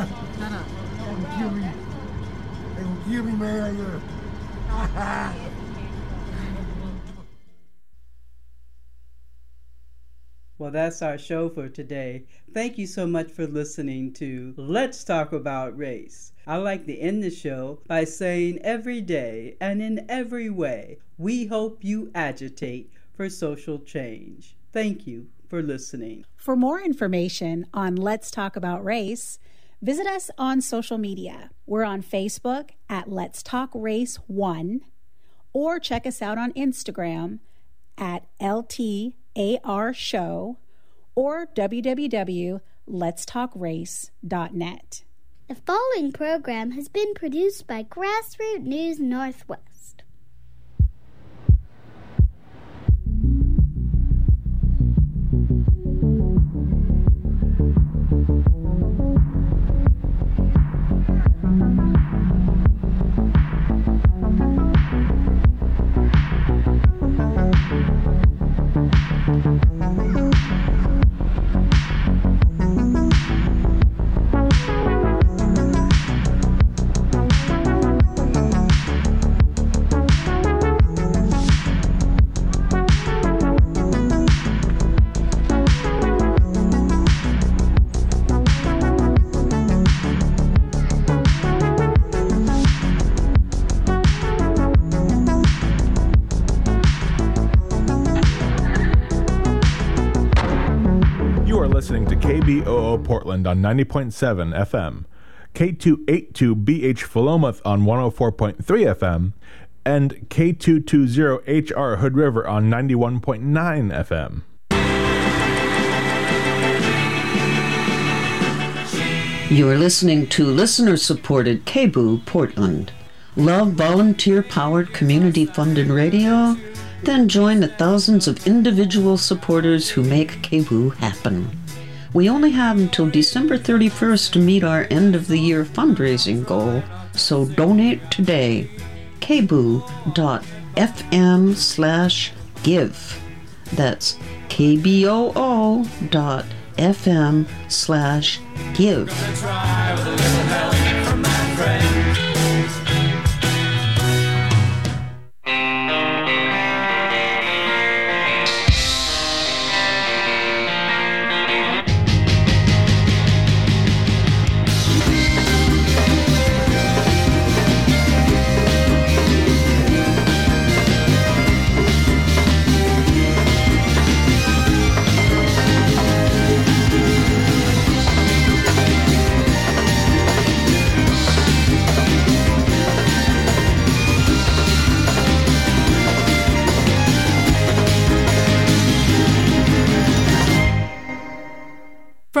Shut up. They will kill me. They will kill me, man. Well, that's our show for today. Thank you so much for listening to Let's Talk About Race. I like to end the show by saying every day and in every way, we hope you agitate for social change. Thank you for listening. For more information on Let's Talk About Race, visit us on social media. We're on Facebook at Let's Talk Race 1 or check us out on Instagram at LT AR Show or www.letstalkrace.net. The following program has been produced by Grassroots News Northwest. Portland on 90.7 FM, K282BH Philomath on 104.3 FM, and K220HR Hood River on 91.9 FM. You are listening to listener supported KBOO Portland. Love volunteer powered community funded radio? Then join the thousands of individual supporters who make KBOO happen. We only have until December 31st to meet our end of the year fundraising goal, so donate today. kboo.fm slash give. That's kboo dot fm slash give.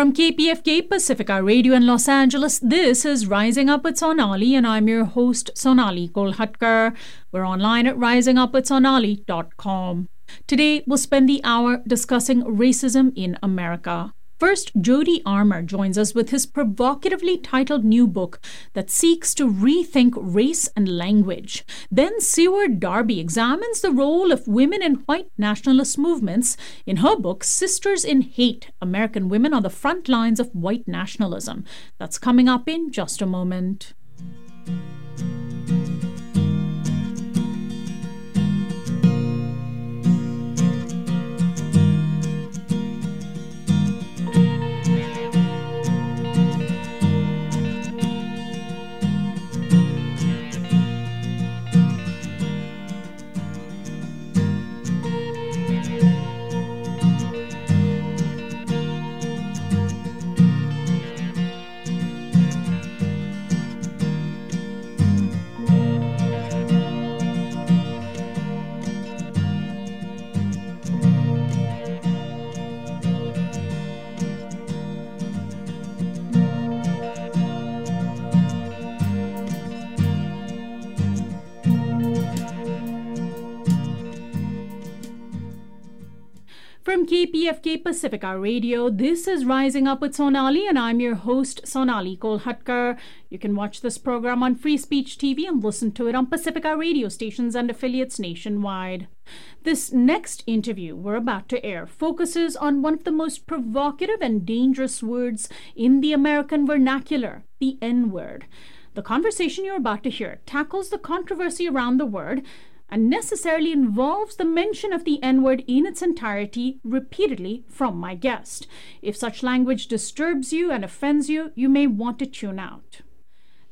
From KPFK Pacifica Radio in Los Angeles, this is Rising Up with Sonali, and I'm your host, Sonali Kolhatkar. We're online at risingupwithsonali.com. Today, we'll spend the hour discussing racism in America. First, Jody Armour joins us with his provocatively titled new book that seeks to rethink race and language. Then, Seyward Darby examines the role of women in white nationalist movements in her book, Sisters in Hate American Women on the Front Lines of White Nationalism. That's coming up in just a moment. KPFK Pacifica Radio, this is Rising Up with Sonali, and I'm your host, Sonali Kolhatkar. You can watch this program on Free Speech TV and listen to it on Pacifica radio stations and affiliates nationwide. This next interview we're about to air focuses on one of the most provocative and dangerous words in the American vernacular, the N word. The conversation you're about to hear tackles the controversy around the word and necessarily involves the mention of the N word in its entirety repeatedly from my guest. If such language disturbs you and offends you, you may want to tune out.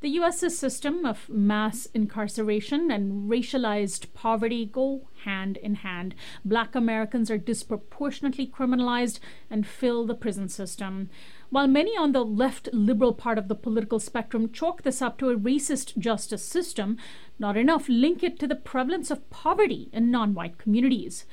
The US's system of mass incarceration and racialized poverty go hand in hand. Black Americans are disproportionately criminalized and fill the prison system. While many on the left liberal part of the political spectrum chalk this up to a racist justice system, not enough link it to the prevalence of poverty in non white communities.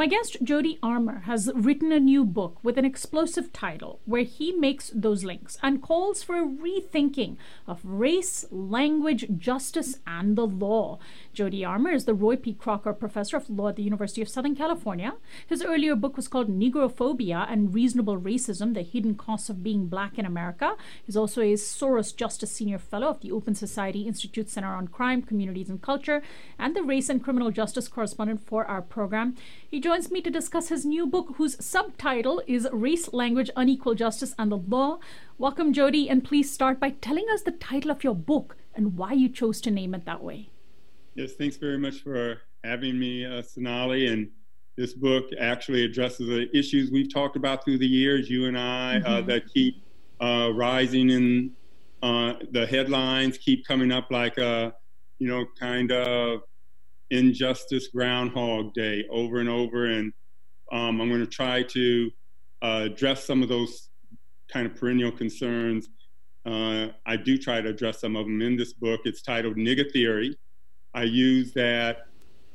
My guest, Jody Armour, has written a new book with an explosive title where he makes those links and calls for a rethinking of race, language, justice, and the law. Jody Armour is the Roy P. Crocker Professor of Law at the University of Southern California. His earlier book was called Negrophobia and Reasonable Racism The Hidden Costs of Being Black in America. He's also a Soros Justice Senior Fellow of the Open Society Institute Center on Crime, Communities, and Culture, and the Race and Criminal Justice Correspondent for our program. He joins me to discuss his new book, whose subtitle is Race, Language, Unequal Justice, and the Law. Welcome, Jody, and please start by telling us the title of your book and why you chose to name it that way. Yes, thanks very much for having me, uh, Sonali. And this book actually addresses the issues we've talked about through the years, you and I, uh, mm-hmm. uh, that keep uh, rising in uh, the headlines, keep coming up like a, you know, kind of injustice Groundhog Day over and over. And um, I'm going to try to uh, address some of those kind of perennial concerns. I do try to address some of them in this book. It's titled Nigger Theory I use that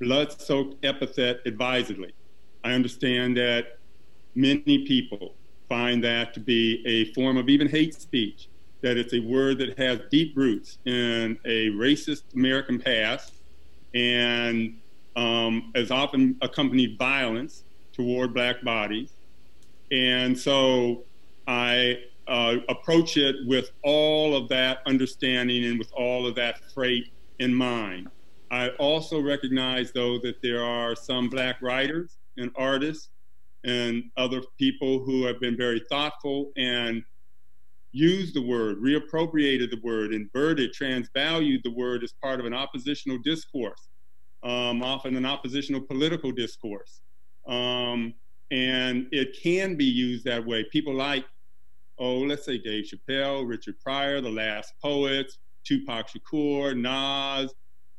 blood soaked epithet advisedly. I understand that many people find that to be a form of even hate speech, that it's a word that has deep roots in a racist American past and um, has often accompanied violence toward black bodies. And so I uh, approach it with all of that understanding and with all of that freight in mind. I also recognize, though, that there are some Black writers and artists and other people who have been very thoughtful and used the word, reappropriated the word, inverted, transvalued the word as part of an oppositional discourse, um, often an oppositional political discourse. Um, and it can be used that way. People like, oh, let's say Dave Chappelle, Richard Pryor, The Last Poets, Tupac Shakur, Nas,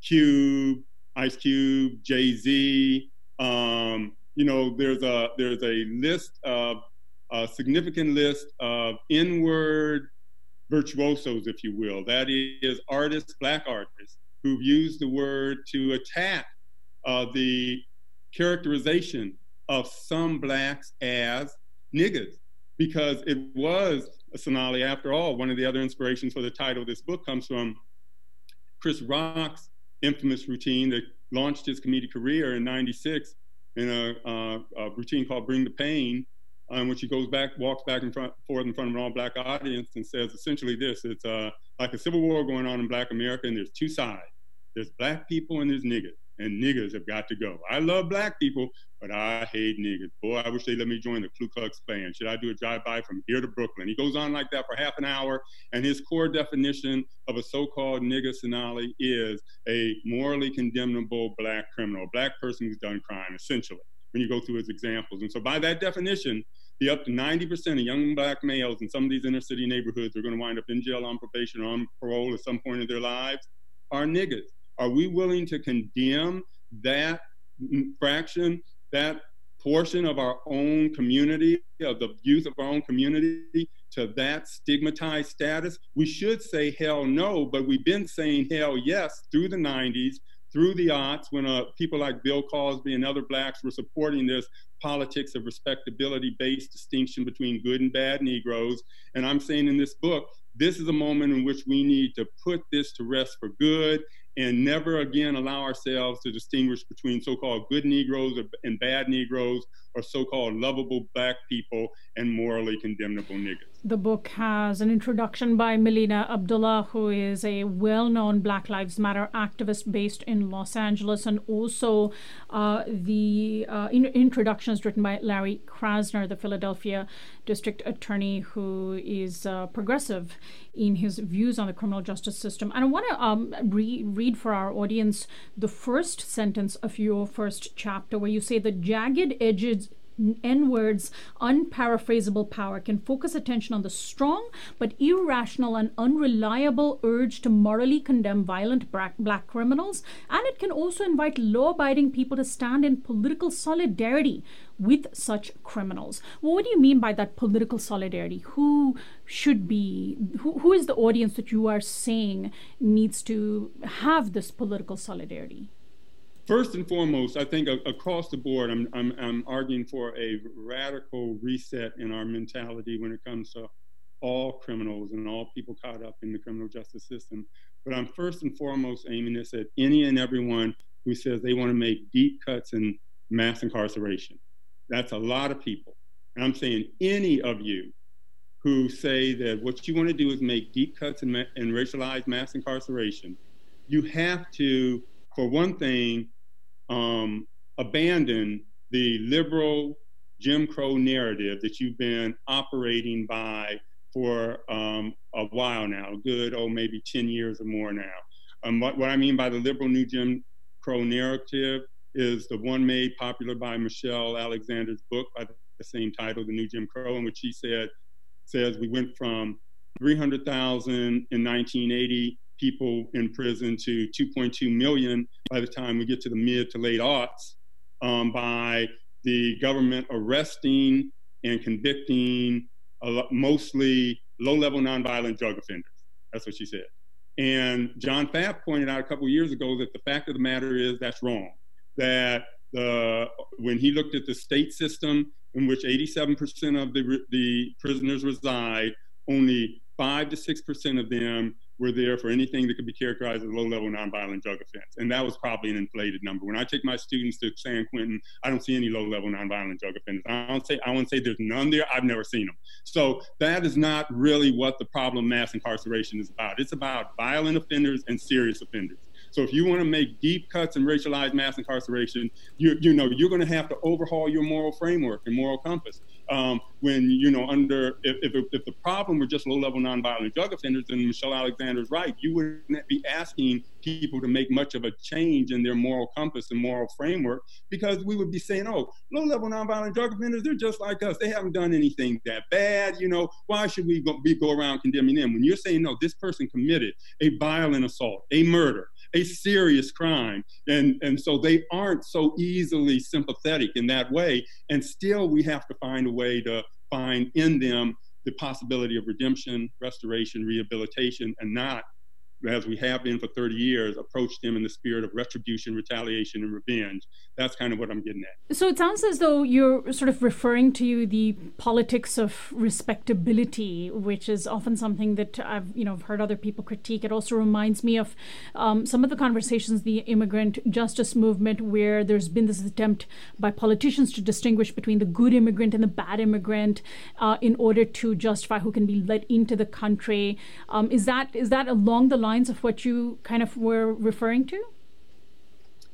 Cube, Ice Cube, Jay Z. Um, you know, there's a there's a list of a significant list of N-word virtuosos, if you will. That is artists, black artists, who've used the word to attack uh, the characterization of some blacks as niggas, because it was a Sonali, after all, one of the other inspirations for the title of this book comes from Chris Rock's infamous routine that launched his comedic career in 96 in a, uh, a routine called Bring the Pain, um, which he goes back, walks back and front, forth in front of an all black audience and says essentially this it's uh, like a civil war going on in black America, and there's two sides there's black people and there's niggas and niggas have got to go. I love black people, but I hate niggas. Boy, I wish they let me join the Ku Klux Klan. Should I do a drive-by from here to Brooklyn? He goes on like that for half an hour, and his core definition of a so-called nigger Sonali is a morally condemnable black criminal, a black person who's done crime, essentially, when you go through his examples. And so by that definition, the up to 90% of young black males in some of these inner city neighborhoods are going to wind up in jail on probation or on parole at some point in their lives are niggas. Are we willing to condemn that fraction, that portion of our own community, of the youth of our own community, to that stigmatized status? We should say hell no, but we've been saying hell yes through the 90s, through the aughts, when uh, people like Bill Cosby and other blacks were supporting this politics of respectability based distinction between good and bad Negroes. And I'm saying in this book, this is a moment in which we need to put this to rest for good and never again allow ourselves to distinguish between so-called good Negroes and bad Negroes or so-called lovable black people and morally condemnable niggas. The book has an introduction by Melina Abdullah, who is a well-known Black Lives Matter activist based in Los Angeles, and also uh, the uh, in- introduction is written by Larry Krasner, the Philadelphia district attorney, who is uh, progressive in his views on the criminal justice system. And I want to um, re- read for our audience the first sentence of your first chapter, where you say the jagged edges N words, unparaphrasable power can focus attention on the strong but irrational and unreliable urge to morally condemn violent black criminals, and it can also invite law abiding people to stand in political solidarity with such criminals. Well, what do you mean by that political solidarity? Who should be, who, who is the audience that you are saying needs to have this political solidarity? First and foremost, I think across the board, I'm, I'm, I'm arguing for a radical reset in our mentality when it comes to all criminals and all people caught up in the criminal justice system. But I'm first and foremost aiming this at any and everyone who says they want to make deep cuts in mass incarceration. That's a lot of people. And I'm saying any of you who say that what you want to do is make deep cuts in, in racialized mass incarceration, you have to, for one thing, um, abandon the liberal Jim Crow narrative that you've been operating by for um, a while now, good, oh, maybe 10 years or more now. Um, what, what I mean by the liberal new Jim Crow narrative is the one made popular by Michelle Alexander's book by the same title, The New Jim Crow, in which she said, says we went from 300,000 in 1980 people in prison to 2.2 million by the time we get to the mid to late aughts um, by the government arresting and convicting mostly low level nonviolent drug offenders. That's what she said. And John Pfaff pointed out a couple years ago that the fact of the matter is that's wrong. That the when he looked at the state system in which 87% of the, the prisoners reside, only 5 to 6% of them were there for anything that could be characterized as low-level nonviolent drug offense. And that was probably an inflated number. When I take my students to San Quentin, I don't see any low-level nonviolent drug offenders. I don't say I won't say there's none there. I've never seen them. So that is not really what the problem mass incarceration is about. It's about violent offenders and serious offenders. So if you want to make deep cuts in racialized mass incarceration, you you know you're going to have to overhaul your moral framework and moral compass um, when you know under if, if, if, the problem were just low-level nonviolent drug offenders, then Michelle Alexander's right. You wouldn't be asking people to make much of a change in their moral compass and moral framework because we would be saying, oh, low-level nonviolent drug offenders, they're just like us. They haven't done anything that bad. You know, why should we go, be, go around condemning them? When you're saying, no, this person committed a violent assault, a murder, a serious crime. And, and so they aren't so easily sympathetic in that way. And still, we have to find a way to find in them the possibility of redemption, restoration, rehabilitation, and not as we have been for 30 years, approach them in the spirit of retribution, retaliation, and revenge. That's kind of what I'm getting at. So it sounds as though you're sort of referring to the politics of respectability, which is often something that I've you know heard other people critique. It also reminds me of um, some of the conversations the immigrant justice movement, where there's been this attempt by politicians to distinguish between the good immigrant and the bad immigrant uh, in order to justify who can be let into the country. Um, is that is that along the lines of what you kind of were referring to?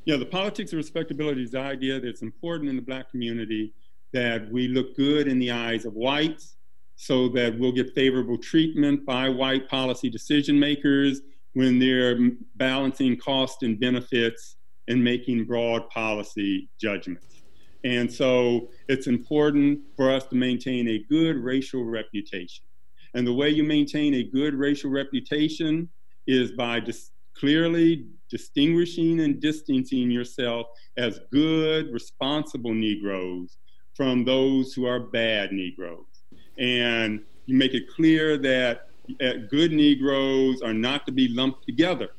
Yeah, the politics of respectability is the idea that it's important in the Black community that we look good in the eyes of whites so that we'll get favorable treatment by white policy decision makers when they're balancing cost and benefits and making broad policy judgments. And so it's important for us to maintain a good racial reputation. And the way you maintain a good racial reputation is by dis- clearly distinguishing and distancing yourself as good, responsible Negroes from those who are bad Negroes. And you make it clear that uh, good Negroes are not to be lumped together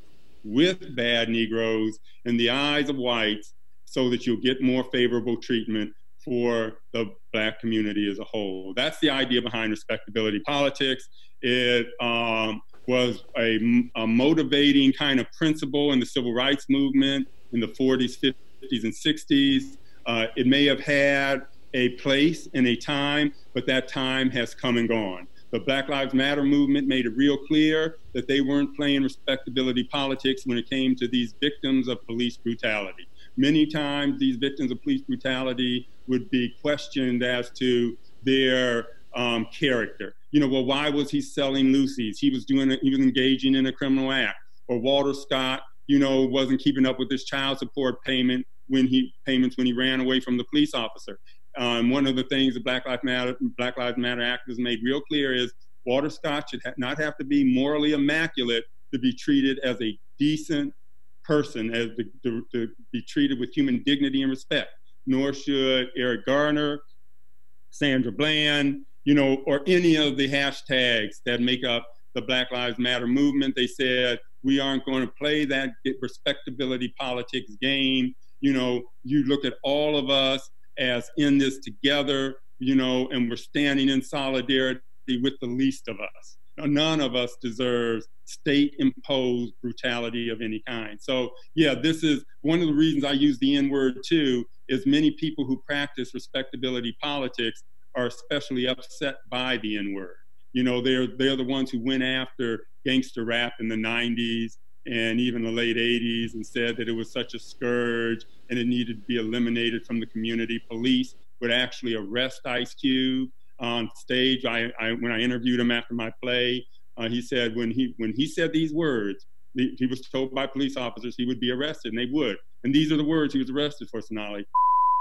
with bad Negroes in the eyes of whites so that you'll get more favorable treatment for the black community as a whole. That's the idea behind respectability politics. It um, was a, a, motivating kind of principle in the civil rights movement in the 40s, 50s, and 60s. Uh, it may have had a place and a time, but that time has come and gone. The Black Lives Matter movement made it real clear that they weren't playing respectability politics when it came to these victims of police brutality. Many times, these victims of police brutality would be questioned as to their um, character. You know, well, why was he selling loosies? He was doing, he was engaging in a criminal act. Or Walter Scott, you know, wasn't keeping up with his child support payment when he payments when he ran away from the police officer. Um, one of the things the Black Lives Matter Black Lives Matter activists made real clear is Walter Scott should ha- not have to be morally immaculate to be treated as a decent person, as to, to, to be treated with human dignity and respect. Nor should Eric Garner, Sandra Bland, you know, or any of the hashtags that make up the Black Lives Matter movement. They said, we aren't going to play that respectability politics game. You know, you look at all of us as in this together, you know, and we're standing in solidarity with the least of us. None of us deserves state imposed brutality of any kind. So, yeah, this is one of the reasons I use the N word too, is many people who practice respectability politics are especially upset by the N word. You know, they're they're the ones who went after gangster rap in the 90s and even the late 80s and said that it was such a scourge and it needed to be eliminated from the community. Police would actually arrest Ice Cube on stage. I, I when I interviewed him after my play, uh, he said when he when he said these words, he was told by police officers he would be arrested, and they would. And these are the words he was arrested for, Sonali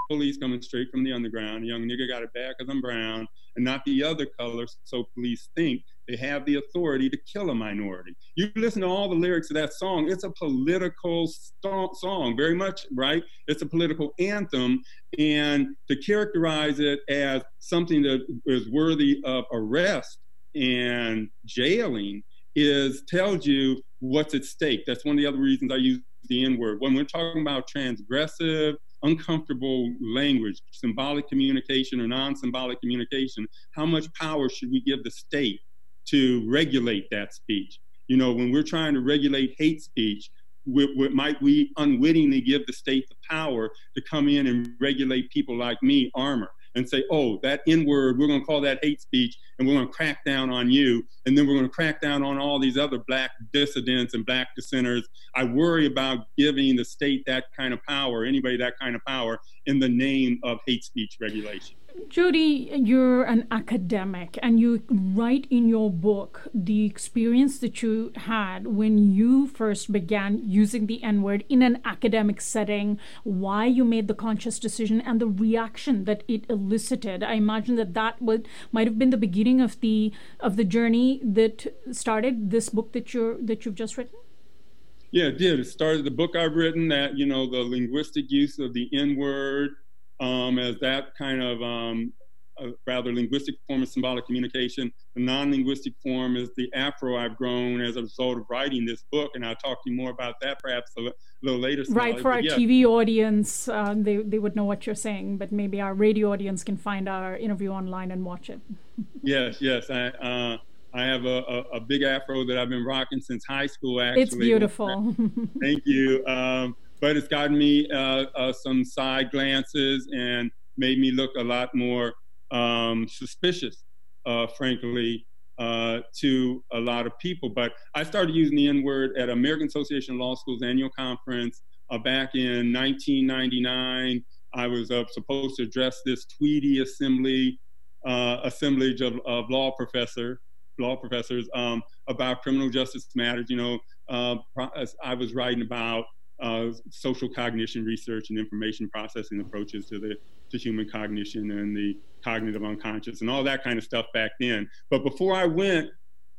police coming straight from the underground. A young nigga got it bad because I'm brown and not the other color. So police think they have the authority to kill a minority. You listen to all the lyrics of that song, it's a political st- song, very much, right? It's a political anthem. And to characterize it as something that is worthy of arrest and jailing is tells you what's at stake. That's one of the other reasons I use the N word. When we're talking about transgressive, uncomfortable language, symbolic communication or non symbolic communication, how much power should we give the state to regulate that speech? You know, when we're trying to regulate hate speech, we, we, might we unwittingly give the state the power to come in and regulate people like me, Armour? And say, oh, that N word, we're going to call that hate speech, and we're going to crack down on you. And then we're going to crack down on all these other black dissidents and black dissenters. I worry about giving the state that kind of power, anybody that kind of power, in the name of hate speech regulation. Jody, you're an academic and you write in your book the experience that you had when you first began using the N word in an academic setting, why you made the conscious decision, and the reaction that it elicited. I imagine that that would might have been the beginning of the of the journey that started this book that you're that you've just written. Yeah, it did. It started the book I've written that you know the linguistic use of the N word um, as that kind of um, rather linguistic form of symbolic communication. The non-linguistic form is the afro I've grown as a result of writing this book, and I'll talk to you more about that perhaps a little later. Right, for our yeah. TV audience, uh, they, they would know what you're saying, but maybe our radio audience can find our interview online and watch it. yes, yes. I, uh, I have a, a, a, big afro that I've been rocking since high school, actually. It's beautiful. Thank you. Um, but it's gotten me uh, uh, some side glances and made me look a lot more um, suspicious, uh, frankly, uh, to a lot of people. But I started using the N word at American Association of Law Schools annual conference uh, back in 1999. I was uh, supposed to address this Tweedy assembly, assemblage of, of law professor, law professors um, about criminal justice matters. You know, I was writing about uh, social cognition research and information processing approaches to the to human cognition and the cognitive unconscious and all that kind of stuff back then. But before I went,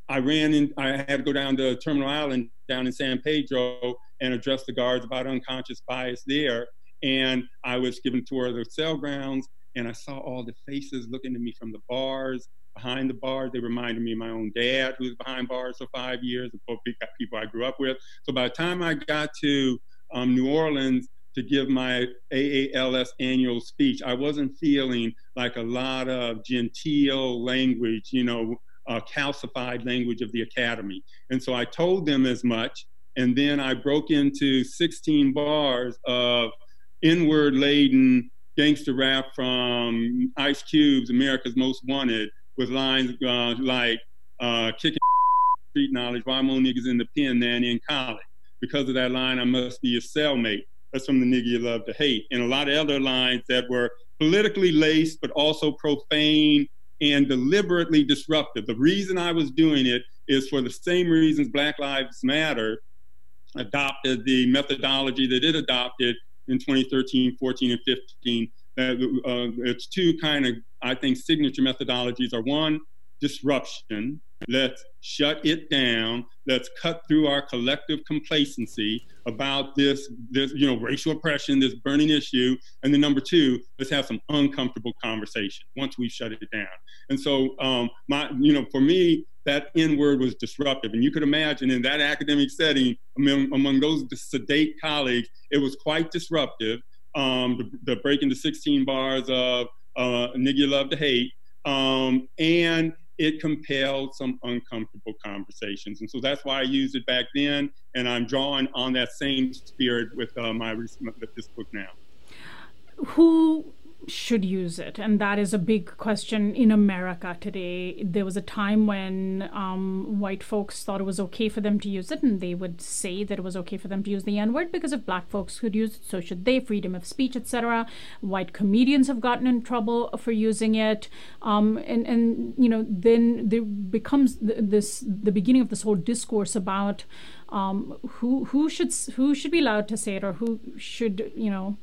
I ran in. I had to go down to Terminal Island down in San Pedro and address the guards about unconscious bias there. And I was given a tour of the cell grounds, and I saw all the faces looking at me from the bars behind the bars. They reminded me of my own dad, who was behind bars for five years, the people I grew up with. So by the time I got to um, New Orleans to give my AALS annual speech, I wasn't feeling like a lot of genteel language, you know, uh, calcified language of the academy. And so I told them as much. And then I broke into 16 bars of N-word laden gangster rap from Ice Cube's America's Most Wanted with lines uh, like uh, kicking street knowledge, why more niggas in the pen than in college. Because of that line, I must be a cellmate. That's from the nigga you love to hate. And a lot of other lines that were politically laced, but also profane and deliberately disruptive. The reason I was doing it is for the same reasons Black Lives Matter adopted the methodology that it adopted in 2013, 14, and 15. Uh, uh, it's two kind of, I think, signature methodologies are one, disruption. Let's shut it down. Let's cut through our collective complacency about this, this, you know, racial oppression, this burning issue. And then number two, let's have some uncomfortable conversation once we shut it down. And so, um, my, you know, for me, that N word was disruptive. And you could imagine in that academic setting, among, among those sedate colleagues, it was quite disruptive. Um, the, the break into 16 bars of uh, nigga you love to hate. Um, and it compelled some uncomfortable conversations. And so that's why I used it back then. And I'm drawing on that same spirit with uh, my with this book now. Who should use it? And that is a big question in america today. There was a time when um, white folks thought it was okay for them to use it and they would say that it was okay for them to use the n-word because if black folks could use it so should they. Freedom of speech etc white comedians have gotten in trouble for using it. Um, and and you know then there becomes this the beginning of this whole discourse about um, who who should who should be allowed to say it or who should you know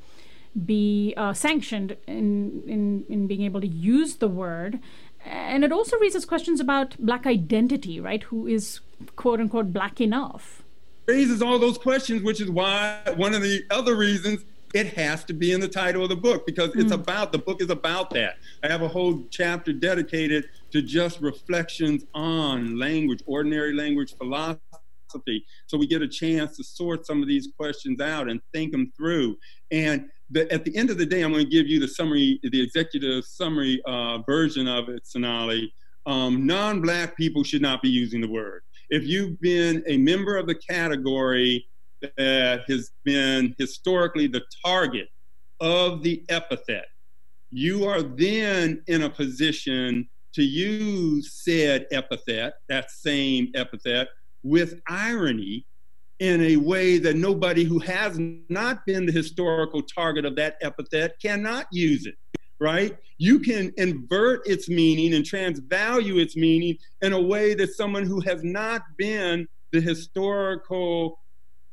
be uh, sanctioned in, in, in being able to use the word. And it also raises questions about black identity, right? Who is quote unquote black enough? Raises all those questions, which is why one of the other reasons it has to be in the title of the book because it's mm. about the book is about that. I have a whole chapter dedicated to just reflections on language, ordinary language philosophy. So we get a chance to sort some of these questions out and think them through. And the, at the end of the day, I'm going to give you the summary, the executive summary uh, version of it, Sonali. Um, non-black people should not be using the word. If you've been a member of the category that has been historically the target of the epithet, you are then in a position to use said epithet, that same epithet, with irony in a way that nobody who has not been the historical target of that epithet cannot use it, right? You can invert its meaning and transvalue its meaning in a way that someone who has not been the historical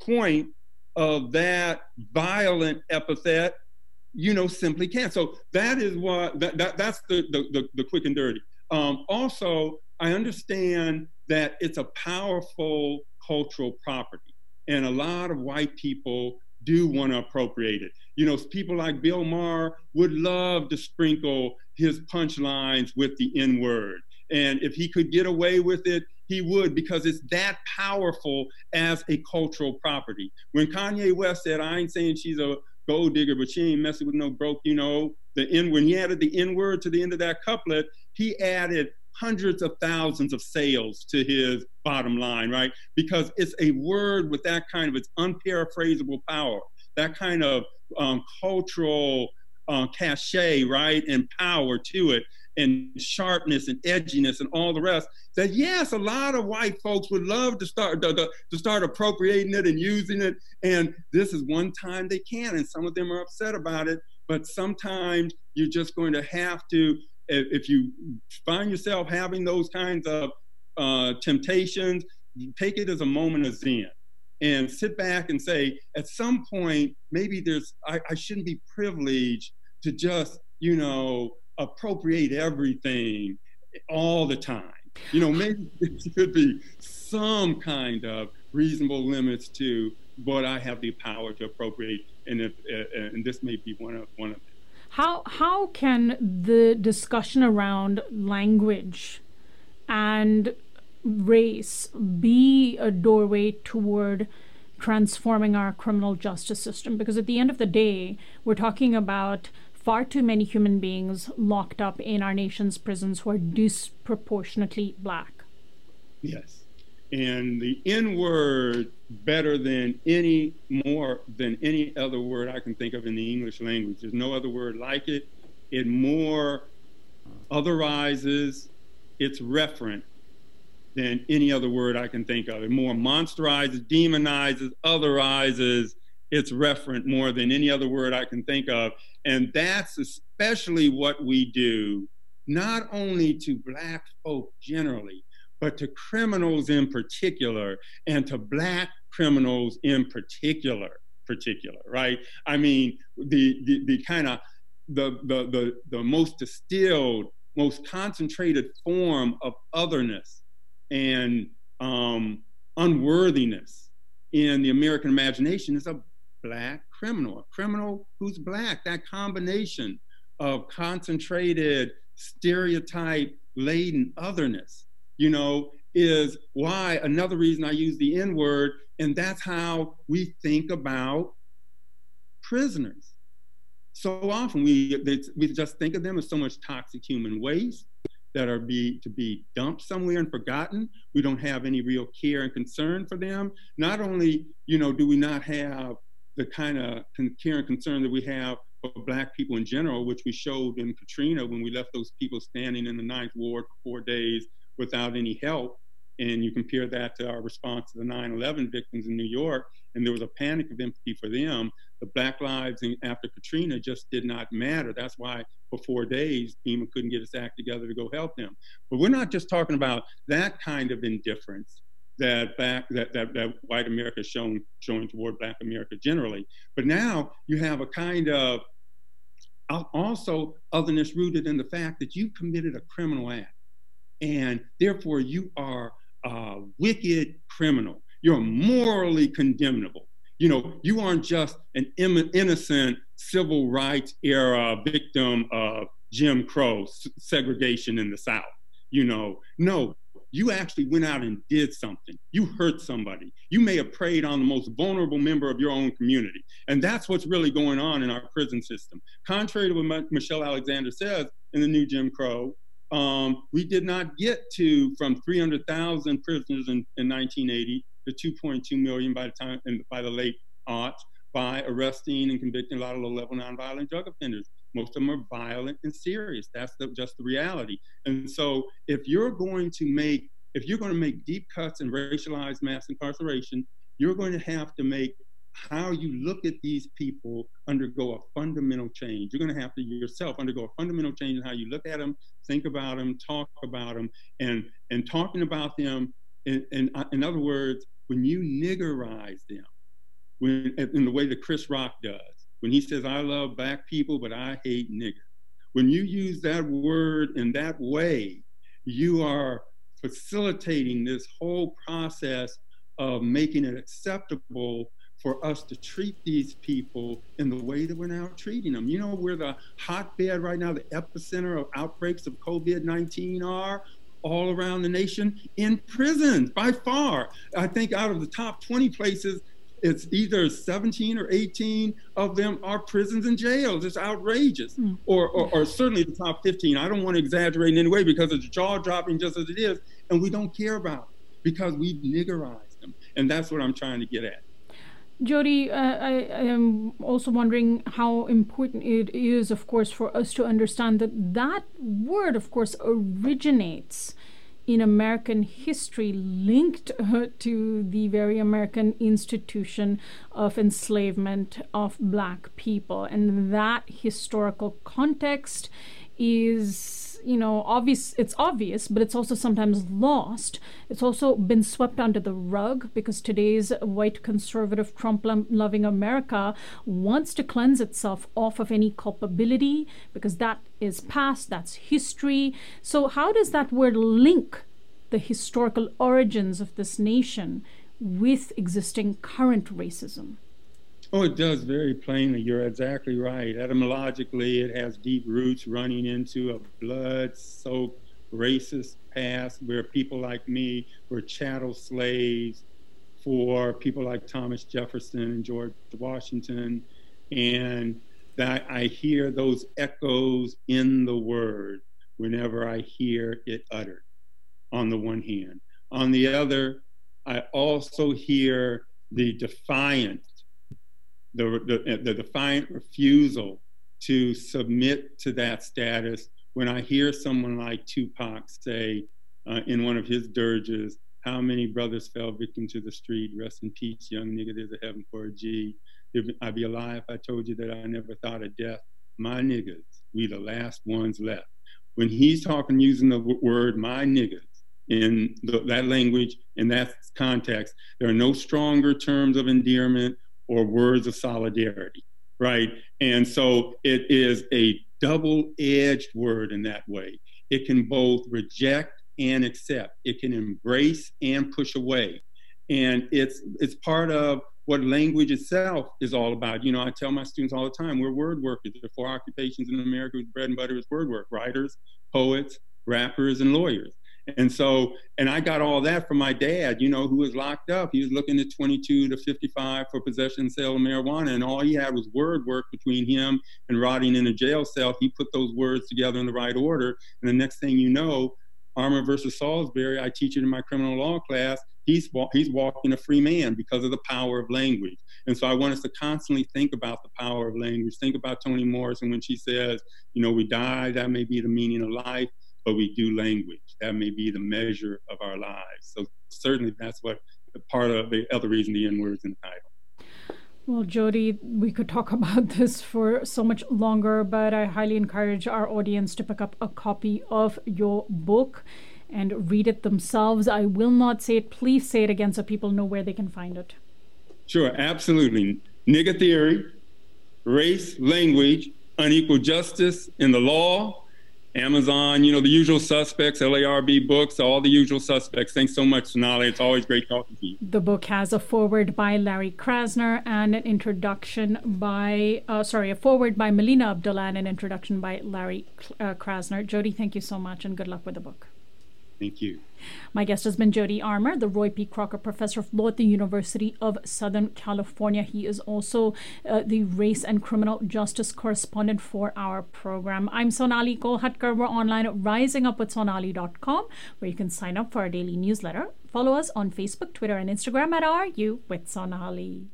point of that violent epithet, you know, simply can't. So that is what that, that that's the, the, the the quick and dirty. Um, also, I understand that it's a powerful cultural property and a lot of white people do want to appropriate it. You know, people like Bill Maher would love to sprinkle his punchlines with the N word. And if he could get away with it, he would because it's that powerful as a cultural property. When Kanye West said, I ain't saying she's a gold digger, but she ain't messing with no broke, you know, the N when he added the N word to the end of that couplet, he added hundreds of thousands of sales to his bottom line, right? Because it's a word with that kind of its unparaphrasable power, that kind of um, cultural uh, cachet, right, and power to it, and sharpness and edginess and all the rest. That yes, a lot of white folks would love to start to, to start appropriating it and using it, and this is one time they can, and some of them are upset about it. But sometimes you're just going to have to if you find yourself having those kinds of uh, temptations, take it as a moment of zen and sit back and say, at some point, maybe there's, I, I shouldn't be privileged to just, you know, appropriate everything all the time. You know, maybe there should be some kind of reasonable limits to what I have the power to appropriate, and if uh, and this may be one of one of. How how can the discussion around language and race be a doorway toward transforming our criminal justice system because at the end of the day we're talking about far too many human beings locked up in our nation's prisons who are disproportionately black. Yes. And the N word, better than any more than any other word I can think of in the English language. There's no other word like it. It more otherizes, it's referent than any other word I can think of. It more monsterizes, demonizes, otherizes its referent more than any other word I can think of. And that's especially what we do, not only to Black folk generally, but to criminals in particular, and to Black criminals in particular. Particular, right? I mean, the the, the kind of the, the the the most distilled, most concentrated form of otherness and um, unworthiness in the American imagination is a black criminal, a criminal who's black. That combination of concentrated, stereotype laden otherness, you know, is why another reason I use the N word, and that's how we think about prisoners. So often we, we just think of them as so much toxic human waste that are be to be dumped somewhere and forgotten. We don't have any real care and concern for them. Not only, you know, do we not have the kind of care and concern that we have for Black people in general, which we showed in Katrina when we left those people standing in the Ninth Ward for four days without any help. And you compare that to our response to the 9 11 victims in New York, and there was a panic of empathy for them. The Black lives after Katrina just did not matter. That's why for four days, FEMA couldn't get its act together to go help them. But we're not just talking about that kind of indifference that back that, that, that white America is shown toward black America generally. But now you have a kind of also otherness rooted in the fact that you committed a criminal act. And therefore you are a wicked criminal. You're morally condemnable. You know, you aren't just an innocent civil rights era victim of Jim Crow segregation in the South. You know, no, you actually went out and did something. You hurt somebody. You may have preyed on the most vulnerable member of your own community. And that's what's really going on in our prison system. Contrary to what Michelle Alexander says in the new Jim Crow, um, we did not get to from 300,000 prisoners in, in 1980 to 2.2 million by the time and by the late aughts by arresting and convicting a lot of low-level nonviolent drug offenders. Most of them are violent and serious. That's the, just the reality. And so, if you're going to make if you're going to make deep cuts in racialized mass incarceration, you're going to have to make how you look at these people undergo a fundamental change. You're going to have to yourself undergo a fundamental change in how you look at them, think about them, talk about them, and and talking about them. In, in, uh, in other words, when you niggerize them, when in the way that Chris Rock does, when he says, I love black people, but I hate nigger. When you use that word in that way, you are facilitating this whole process of making it acceptable for us to treat these people in the way that we're now treating them. You know where the hotbed right now, the epicenter of outbreaks of COVID 19 are? All around the nation in prisons by far. I think out of the top 20 places, it's either 17 or 18 of them are prisons and jails. It's outrageous. Mm. Or, or, or, certainly the top 15. I don't want to exaggerate in any way because it's jaw dropping just as it is. And we don't care about it because we've niggerized them. And that's what I'm trying to get at. Jody, uh, I, I, am also wondering how important it is, of course, for us to understand that that word, of course, originates in American history linked uh, to the very American institution of enslavement of black people. And that historical context is you know obvious it's obvious but it's also sometimes lost it's also been swept under the rug because today's white conservative trump loving america wants to cleanse itself off of any culpability because that is past that's history so how does that word link the historical origins of this nation with existing current racism? Oh, it does very plainly. You're exactly right. Etymologically, it has deep roots running into a blood soaked racist past where people like me were chattel slaves for people like Thomas Jefferson and George Washington. And that I hear those echoes in the word whenever I hear it uttered, on the one hand. On the other, I also hear the defiant, the, the, defiant refusal to submit to that status when I hear someone like Tupac say uh, in one of his dirges, how many brothers fell victim to the street? Rest in peace, young nigga, there's a heaven for a G. I'd be a lie if I told you that I never thought of death. My niggas, we the last ones left. When he's talking using the word my niggas in the, that language, in that context, there are no stronger terms of endearment or words of solidarity, right? And so it is a double edged word in that way. It can both reject and accept, it can embrace and push away. And it's, it's part of what language itself is all about. You know, I tell my students all the time, we're word workers. There are four occupations in America whose bread and butter is word work writers, poets, rappers, and lawyers. And so, and I got all that from my dad, you know, who was locked up. He was looking at 22 to 55 for possession and sale of marijuana. And all he had was word work between him and rotting in a jail cell. He put those words together in the right order. And the next thing you know, Armour versus Salisbury, I teach it in my criminal law class. He's, he's walking a free man because of the power of language. And so I want us to constantly think about the power of language. Think about Toni Morrison when she says, you know, we die, that may be the meaning of life, but we do language. That may be the measure of our lives. So certainly that's what part of the other reason the N word's in the title. Well, Jody, we could talk about this for so much longer, but I highly encourage our audience to pick up a copy of your book and read it themselves. I will not say it. Please say it again so people know where they can find it. Sure, absolutely. Nigger theory, race, language, unequal justice in the law, Amazon, you know, the usual suspects, LARB books, all the usual suspects. Thanks so much, Sonali. It's always great talking to you. The book has a foreword by Larry Krasner and an introduction by, uh, sorry, a foreword by Melina Abdullah and an introduction by Larry uh, Krasner. Jody, thank you so much and good luck with the book. Thank you. My guest has been Jody Armour, the Roy P. Crocker Professor of Law at the University of Southern California. He is also uh, the Race and Criminal Justice Correspondent for our program. I'm Sonali Kolhatkar. We're online at risingupwithsonali.com, where you can sign up for our daily newsletter. Follow us on Facebook, Twitter, and Instagram at You with Sonali.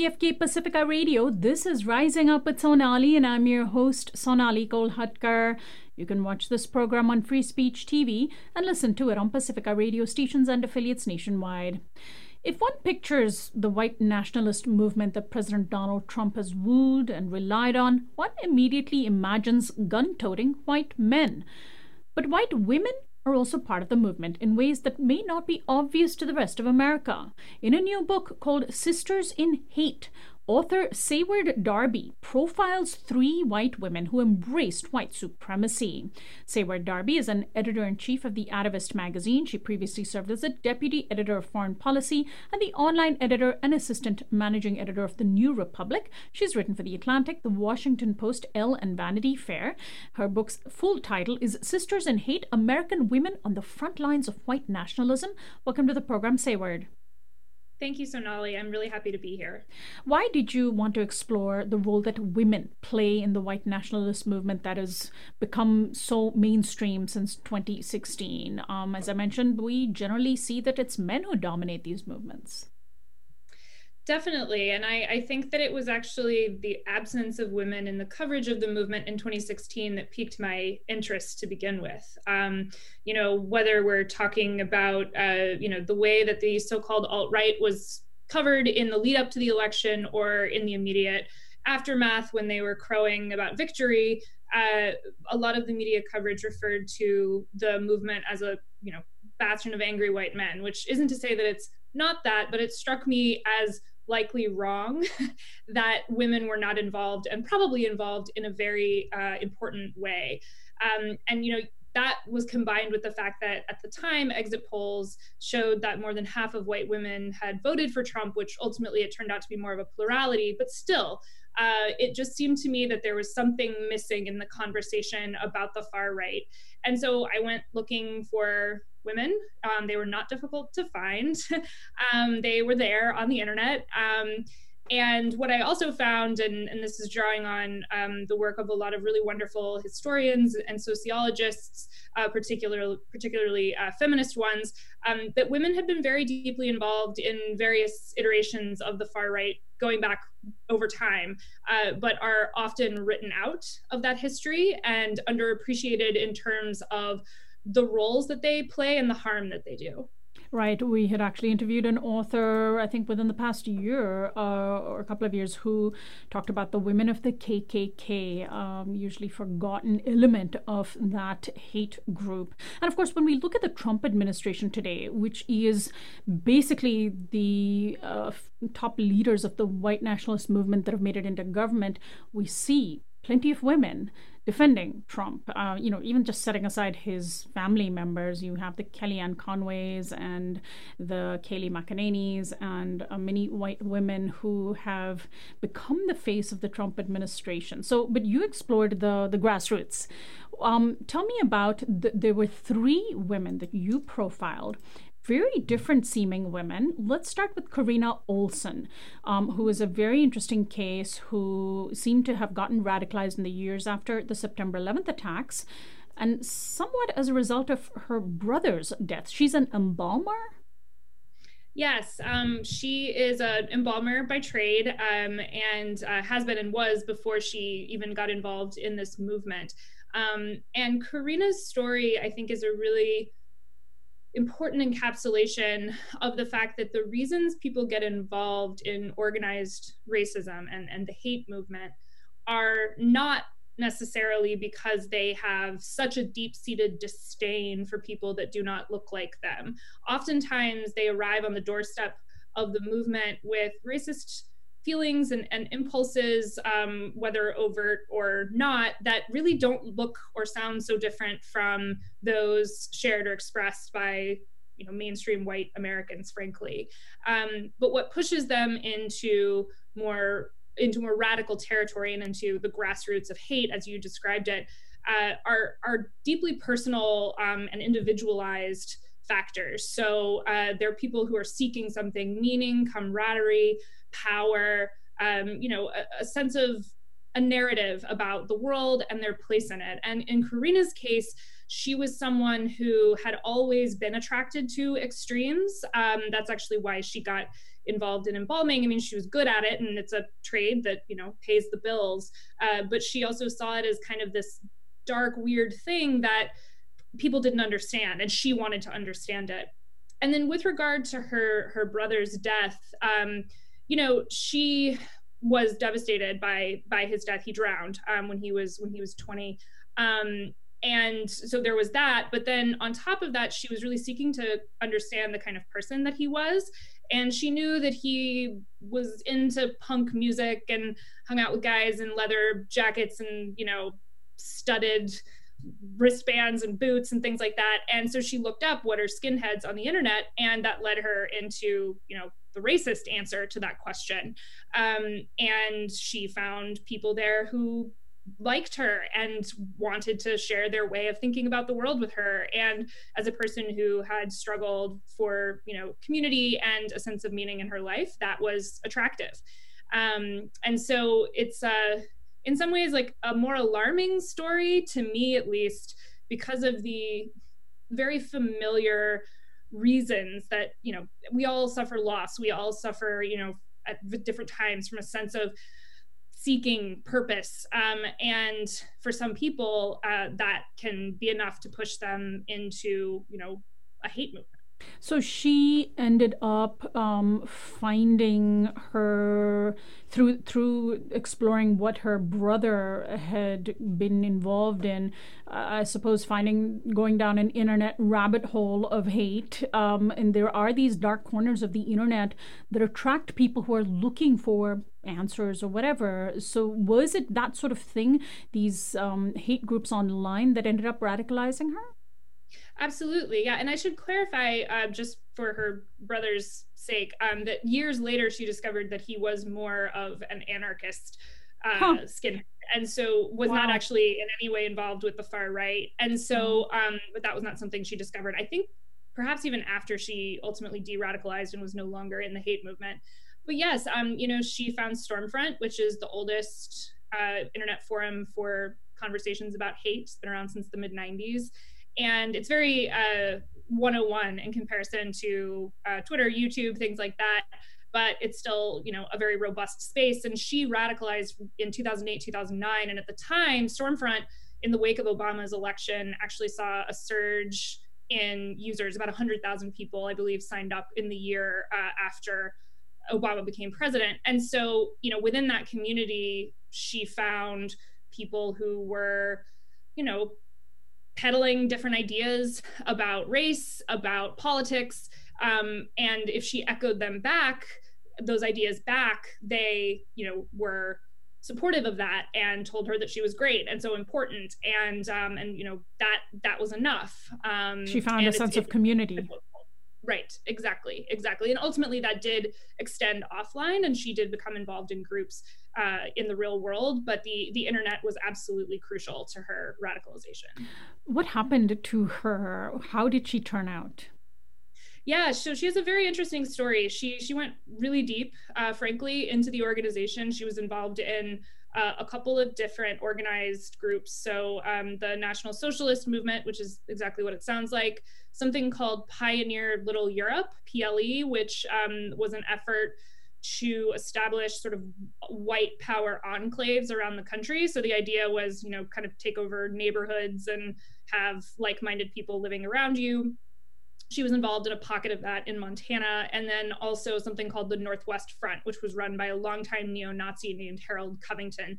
KPFK Pacifica Radio. This is Rising Up with Sonali, and I'm your host, Sonali Kolhatkar. You can watch this program on Free Speech TV and listen to it on Pacifica radio stations and affiliates nationwide. If one pictures the white nationalist movement that President Donald Trump has wooed and relied on, one immediately imagines gun toting white men. But white women are also part of the movement in ways that may not be obvious to the rest of America. In a new book called Sisters in Hate, Author Seyward Darby profiles three white women who embraced white supremacy. Seyward Darby is an editor in chief of the Atavist magazine. She previously served as a deputy editor of foreign policy and the online editor and assistant managing editor of the New Republic. She's written for The Atlantic, The Washington Post, Elle, and Vanity Fair. Her book's full title is Sisters in Hate American Women on the Front Lines of White Nationalism. Welcome to the program, Seyward. Thank you, Sonali. I'm really happy to be here. Why did you want to explore the role that women play in the white nationalist movement that has become so mainstream since 2016? Um, as I mentioned, we generally see that it's men who dominate these movements. Definitely. And I, I, think that it was actually the absence of women in the coverage of the movement in 2016 that piqued my interest to begin with. Um, you know, whether we're talking about, uh, you know, the way that the so called alt right was covered in the lead up to the election or in the immediate aftermath when they were crowing about victory, uh, a lot of the media coverage referred to the movement as a, you know, bastion of angry white men, which isn't to say that it's not that, but it struck me as likely wrong that women were not involved and probably involved in a very uh, important way. Um, and, you know, that was combined with the fact that at the time, exit polls showed that more than half of white women had voted for Trump, which ultimately it turned out to be more of a plurality. But still, uh, it just seemed to me that there was something missing in the conversation about the far right. And so I went looking for women. Um, they were not difficult to find. um, they were there on the internet. Um, and what I also found, and, and this is drawing on um, the work of a lot of really wonderful historians and sociologists, uh, particularly particularly uh, feminist ones, um, that women had been very deeply involved in various iterations of the far right going back over time, uh, but are often written out of that history and underappreciated in terms of the roles that they play and the harm that they do. Right. We had actually interviewed an author, I think within the past year uh, or a couple of years, who talked about the women of the KKK, um, usually forgotten element of that hate group. And of course, when we look at the Trump administration today, which is basically the uh, top leaders of the white nationalist movement that have made it into government, we see plenty of women defending Trump. Uh, you know, even just setting aside his family members, you have the Kellyanne Conways and the Kayleigh McEnany's and uh, many white women who have become the face of the Trump administration. So, but you explored the the grassroots. Um, tell me about the, there were three women that you profiled very different seeming women. Let's start with Corinna Olsen, um, who is a very interesting case who seemed to have gotten radicalized in the years after the September 11th attacks and somewhat as a result of her brother's death. She's an embalmer. Yes, um, she is an embalmer by trade um, and uh, has been and was before she even got involved in this movement. Um, and Corinna's story, I think, is a really important encapsulation of the fact that the reasons people get involved in organized racism and, and the hate movement are not necessarily because they have such a deep seated disdain for people that do not look like them. Oftentimes, they arrive on the doorstep of the movement with racist feelings and, and impulses, um, whether overt or not, that really don't look or sound so different from those shared or expressed by you know mainstream white Americans, frankly. Um, but what pushes them into more into more radical territory and into the grassroots of hate, as you described it, uh, are are deeply personal um, and individualized factors. So uh, there are people who are seeking something, meaning, camaraderie power, um, you know, a, a sense of a narrative about the world and their place in it. And in Corinna's case, she was someone who had always been attracted to extremes. Um, that's actually why she got involved in embalming. I mean, she was good at it, and it's a trade that you know pays the bills. Uh, but she also saw it as kind of this dark, weird thing that people didn't understand, and she wanted to understand it. And then, with regard to her her brother's death. Um, you know, she was devastated by by his death. He drowned um, when he was when he was 20. Um, and so there was that but then on top of that she was really seeking to understand the kind of person that he was and she knew that he was into punk music and hung out with guys in leather jackets and you know studded wristbands and boots and things like that and so she looked up what are skinheads on the internet and that led her into you know the racist answer to that question. Um, and she found people there who liked her and wanted to share their way of thinking about the world with her and as a person who had struggled for you know community and a sense of meaning in her life that was attractive um, and so it's uh, in some ways like a more alarming story to me at least because of the very familiar reasons that you know we all suffer loss we all suffer you know at different times from a sense of seeking purpose. Um, and for some people, uh, that can be enough to push them into, you know, a hate movement. So she ended up um, finding her through through exploring what her brother had been involved in. Uh, I suppose finding going down an internet rabbit hole of hate, um, and there are these dark corners of the internet that attract people who are looking for answers or whatever. So was it that sort of thing? These um, hate groups online that ended up radicalizing her? Absolutely, yeah. And I should clarify, uh, just for her brother's sake, um, that years later she discovered that he was more of an anarchist uh, huh. skinhead, and so was wow. not actually in any way involved with the far right. And so, mm-hmm. um, but that was not something she discovered. I think perhaps even after she ultimately de-radicalized and was no longer in the hate movement. But yes, um, you know, she found Stormfront, which is the oldest uh, internet forum for conversations about hate. It's been around since the mid 90s and it's very uh, 101 in comparison to uh, Twitter, YouTube, things like that. But it's still, you know, a very robust space. And she radicalized in 2008, 2009, and at the time, Stormfront, in the wake of Obama's election, actually saw a surge in users. About 100,000 people, I believe, signed up in the year uh, after Obama became president. And so, you know, within that community, she found people who were, you know, peddling different ideas about race, about politics. Um, and if she echoed them back, those ideas back, they, you know, were supportive of that and told her that she was great and so important and um and you know that that was enough um she found a sense of community Right, exactly, exactly. And ultimately, that did extend offline, and she did become involved in groups uh, in the real world. But the the internet was absolutely crucial to her radicalization. What happened to her? How did she turn out? Yeah, so she has a very interesting story. She she went really deep, uh, frankly, into the organization. She was involved in uh, a couple of different organized groups. So um, the National Socialist Movement, which is exactly what it sounds like, something called Pioneer Little Europe, PLE, which um, was an effort to establish sort of white power enclaves around the country. So the idea was, you know, kind of take over neighborhoods and have like minded people living around you she was involved in a pocket of that in Montana, and then also something called the Northwest Front, which was run by a longtime neo Nazi named Harold Covington.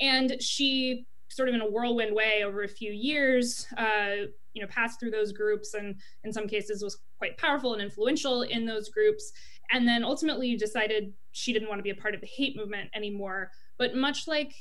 And she, sort of in a whirlwind way, over a few years, uh, you know, passed through those groups and in some cases was quite powerful and influential in those groups. And then ultimately decided she didn't want to be a part of the hate movement anymore. But much like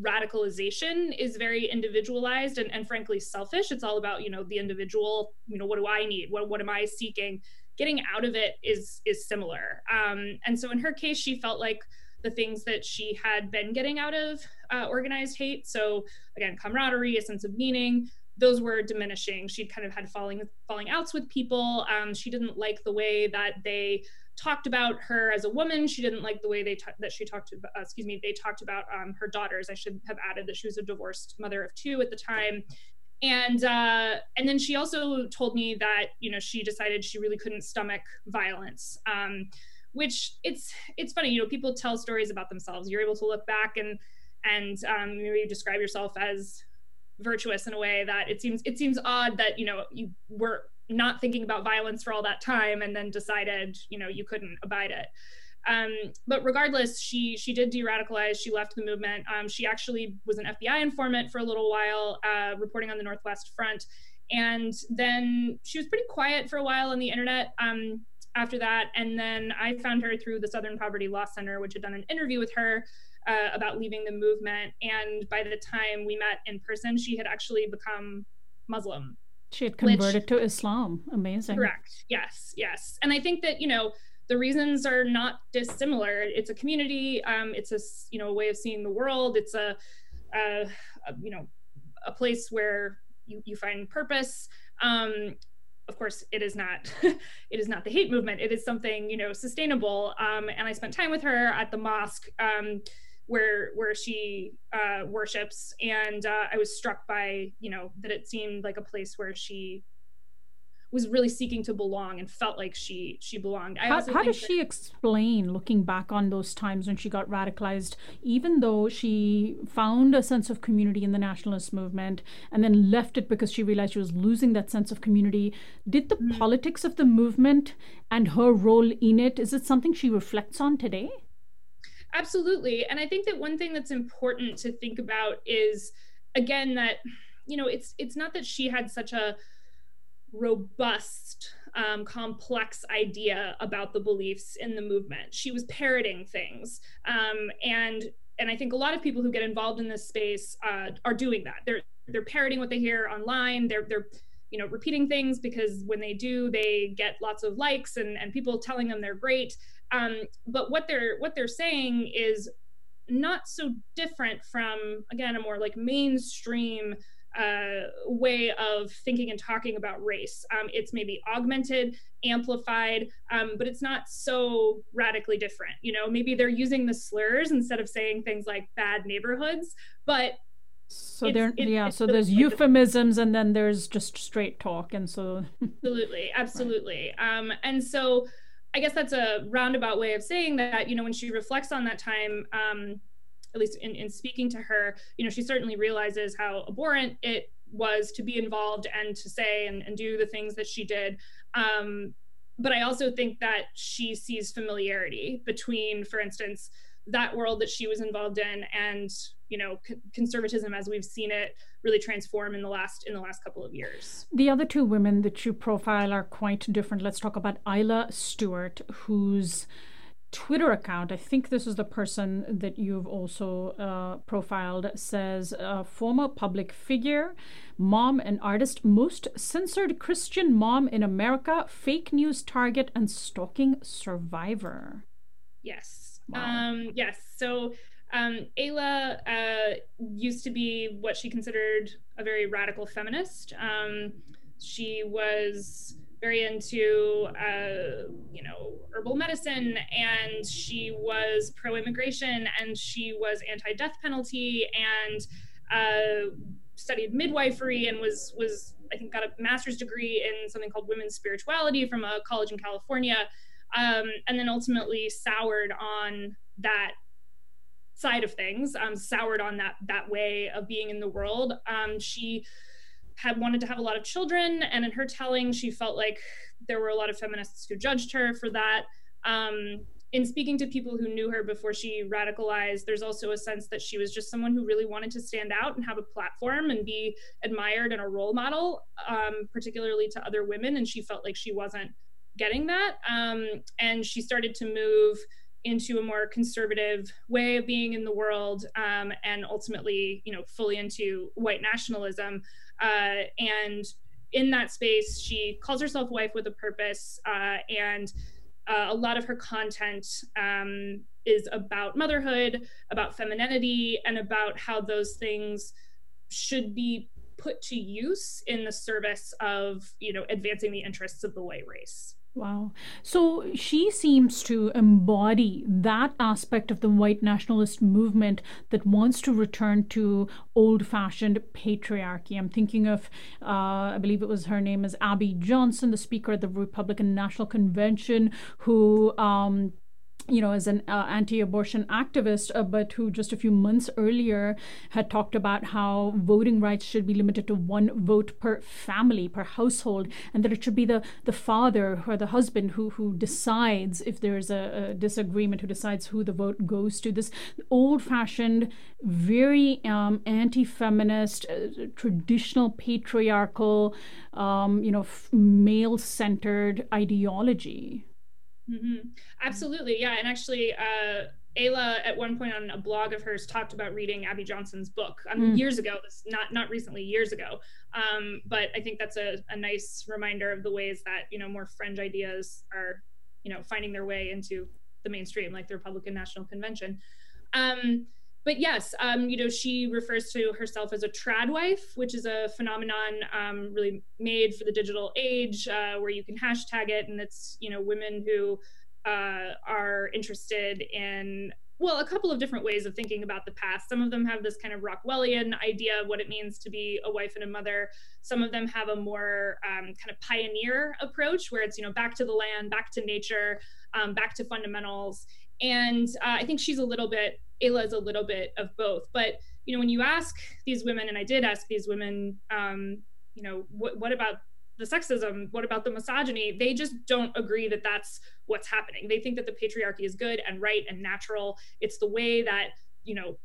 radicalization is very individualized and, and frankly selfish it's all about you know the individual you know what do i need what, what am i seeking getting out of it is is similar um, and so in her case she felt like the things that she had been getting out of uh, organized hate so again camaraderie a sense of meaning those were diminishing she'd kind of had falling falling outs with people um, she didn't like the way that they talked about her as a woman. She didn't like the way they ta- that she talked to, uh, excuse me, they talked about um, her daughters. I should have added that she was a divorced mother of two at the time. And uh, and then she also told me that you know she decided she really couldn't stomach violence, um, which it's it's funny you know people tell stories about themselves. You're able to look back and and um, maybe describe yourself as virtuous in a way that it seems it seems odd that you know you were not thinking about violence for all that time and then decided you know you couldn't abide it. Um, but regardless she she did de-radicalize. She left the movement. Um, she actually was an fbi informant for a little while uh, reporting on the northwest front. And then she was pretty quiet for a while on the internet um, after that. And then i found her through the southern poverty law center which had done an interview with her uh, about leaving the movement and by the time we met in person she had actually become muslim she had converted which, to Islam. Amazing. Correct. Yes. Yes. And I think that, you know, the reasons are not dissimilar. It's a community. Um, it's a, you know, a way of seeing the world. It's a, a, a you know, a place where you, you find purpose. Um, of course, it is not, it is not the hate movement. It is something, you know, sustainable. Um, and I spent time with her at the mosque. Where where she uh, worships, and uh, I was struck by you know that it seemed like a place where she was really seeking to belong and felt like she she belonged. I how, how does that- she explain looking back on those times when she got radicalized, even though she found a sense of community in the nationalist movement and then left it because she realized she was losing that sense of community? Did the mm-hmm. politics of the movement and her role in it is it something she reflects on today? Absolutely, and I think that one thing that's important to think about is again that you know it's it's not that she had such a robust, um, complex idea about the beliefs in the movement. She was parroting things, um, and and I think a lot of people who get involved in this space uh, are doing that. They're they're parroting what they hear online. They're they're you know repeating things because when they do, they get lots of likes and and people telling them they're great. Um, but what they're what they're saying is not so different from again a more like mainstream uh, way of thinking and talking about race. Um, it's maybe augmented, amplified, um, but it's not so radically different. You know, maybe they're using the slurs instead of saying things like bad neighborhoods, but so there yeah so there's euphemisms and then there's just straight talk and so absolutely absolutely um and so i guess that's a roundabout way of saying that you know when she reflects on that time um at least in, in speaking to her, you know, she certainly realizes how abhorrent it was to be involved and to say and, and do the things that she did. Um, but I also think that she sees familiarity between, for instance, that world that she was involved in and you know c- conservatism as we've seen it really transform in the last in the last couple of years the other two women that you profile are quite different let's talk about Ayla Stewart whose Twitter account, I think this is the person that you've also uh, profiled, says uh, former public figure, mom and artist, most censored Christian mom in America, fake news target, and stalking survivor. Yes. Um, yes. So um, Ayla uh, used to be what she considered a very radical feminist. Um, she was very into uh, you know herbal medicine and she was pro-immigration and she was anti-death penalty and uh, studied midwifery and was was I think got a master's degree in something called women's spirituality from a college in California um, and then ultimately soured on that side of things um, soured on that that way of being in the world. Um, she had wanted to have a lot of children and in her telling she felt like there were a lot of feminists who judged her for that. Um, in speaking to people who knew her before she radicalized there's also a sense that she was just someone who really wanted to stand out and have a platform and be admired and a role model um, particularly to other women and she felt like she wasn't getting that um, and she started to move into a more conservative way of being in the world um, and ultimately you know fully into white nationalism uh, and in that space, she calls herself Wife with a Purpose, uh, and uh, a lot of her content um, is about motherhood, about femininity, and about how those things should be put to use in the service of, you know, advancing the interests of the white race. Wow. So she seems to embody that aspect of the white nationalist movement that wants to return to old fashioned patriarchy. I'm thinking of, uh, I believe it was her name is Abby Johnson, the speaker at the Republican National Convention, who um, you know, as an uh, anti-abortion activist, uh, but who just a few months earlier had talked about how voting rights should be limited to one vote per family, per household, and that it should be the the father or the husband who who decides if there's a, a disagreement, who decides who the vote goes to. This old-fashioned, very um, anti-feminist, uh, traditional patriarchal, um, you know, f- male-centered ideology. Mm-hmm. Absolutely, yeah. And actually, uh, Ayla at one point on a blog of hers talked about reading Abby Johnson's book um, mm. years ago. This not not recently, years ago. Um, but I think that's a, a nice reminder of the ways that you know more fringe ideas are you know finding their way into the mainstream, like the Republican National Convention. Um, but yes, um, you know, she refers to herself as a trad wife, which is a phenomenon um, really made for the digital age, uh, where you can hashtag it, and it's you know women who uh, are interested in well, a couple of different ways of thinking about the past. Some of them have this kind of Rockwellian idea of what it means to be a wife and a mother. Some of them have a more um, kind of pioneer approach where it's, you know, back to the land, back to nature, um, back to fundamentals. And uh, I think she's a little bit, Ayla is a little bit of both. But, you know, when you ask these women, and I did ask these women, um, you know, what, what about the sexism? What about the misogyny? They just don't agree that that's what's happening. They think that the patriarchy is good and right and natural. It's the way that you know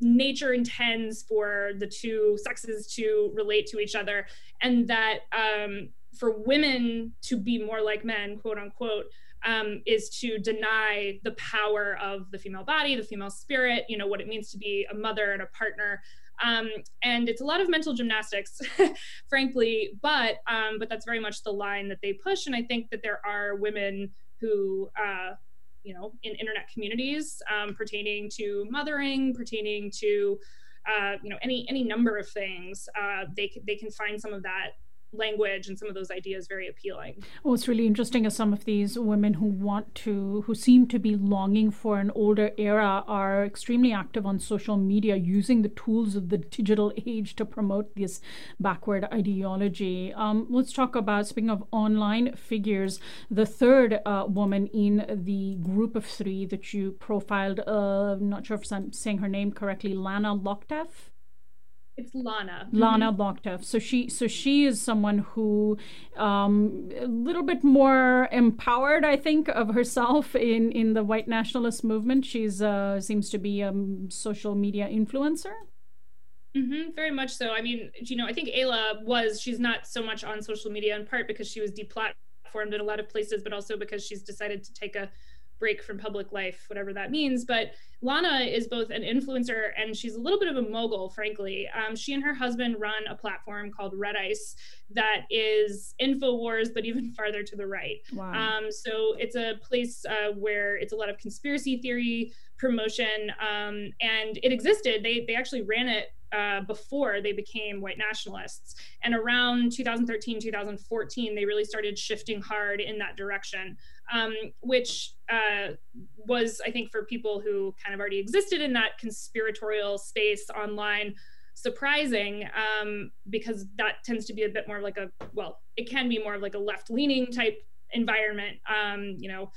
nature intends for the two sexes to relate to each other and that um, for women to be more like men quote unquote um, is to deny the power of the female body the female spirit you know what it means to be a mother and a partner um, and it's a lot of mental gymnastics, frankly, but um, but that's very much the line that they push. And I think that there are women who, uh, you know, in internet communities um, pertaining to mothering, pertaining to uh, you know any any number of things, uh, they they can find some of that language and some of those ideas very appealing. Oh, it's really interesting as some of these women who want to, who seem to be longing for an older era, are extremely active on social media using the tools of the digital age to promote this backward ideology. Um, let's talk about, speaking of online figures, the third uh, woman in the group of three that you profiled, uh, I'm not sure if I'm saying her name correctly, Lana Lokteff. It's Lana. Lana mm So she so she is someone who um, a little bit more empowered, I think, of herself in in the white nationalist movement. She's uh, seems to be a social media influencer. Mm-hmm, very much so. I mean, you know, I think Ayla was. She's not so much on social media in part because she was deplatformed in a lot of places, but also because she's decided to take a break from public life, whatever that means. But Lana is both an influencer and she's a little bit of a mogul, frankly. Um, she and her husband run a platform called Red Ice that is InfoWars, but even farther to the right. Wow. Um, so it's a place uh, where it's a lot of conspiracy theory promotion, um, and it existed. They they actually ran it uh, before they became white nationalists. And around 2013, 2014, they really started shifting hard in that direction, um, which uh, was, I think, for people who kind of already existed in that conspiratorial space online, surprising um, because that tends to be a bit more like a, well, it can be more of like a left leaning type environment. Um, you know,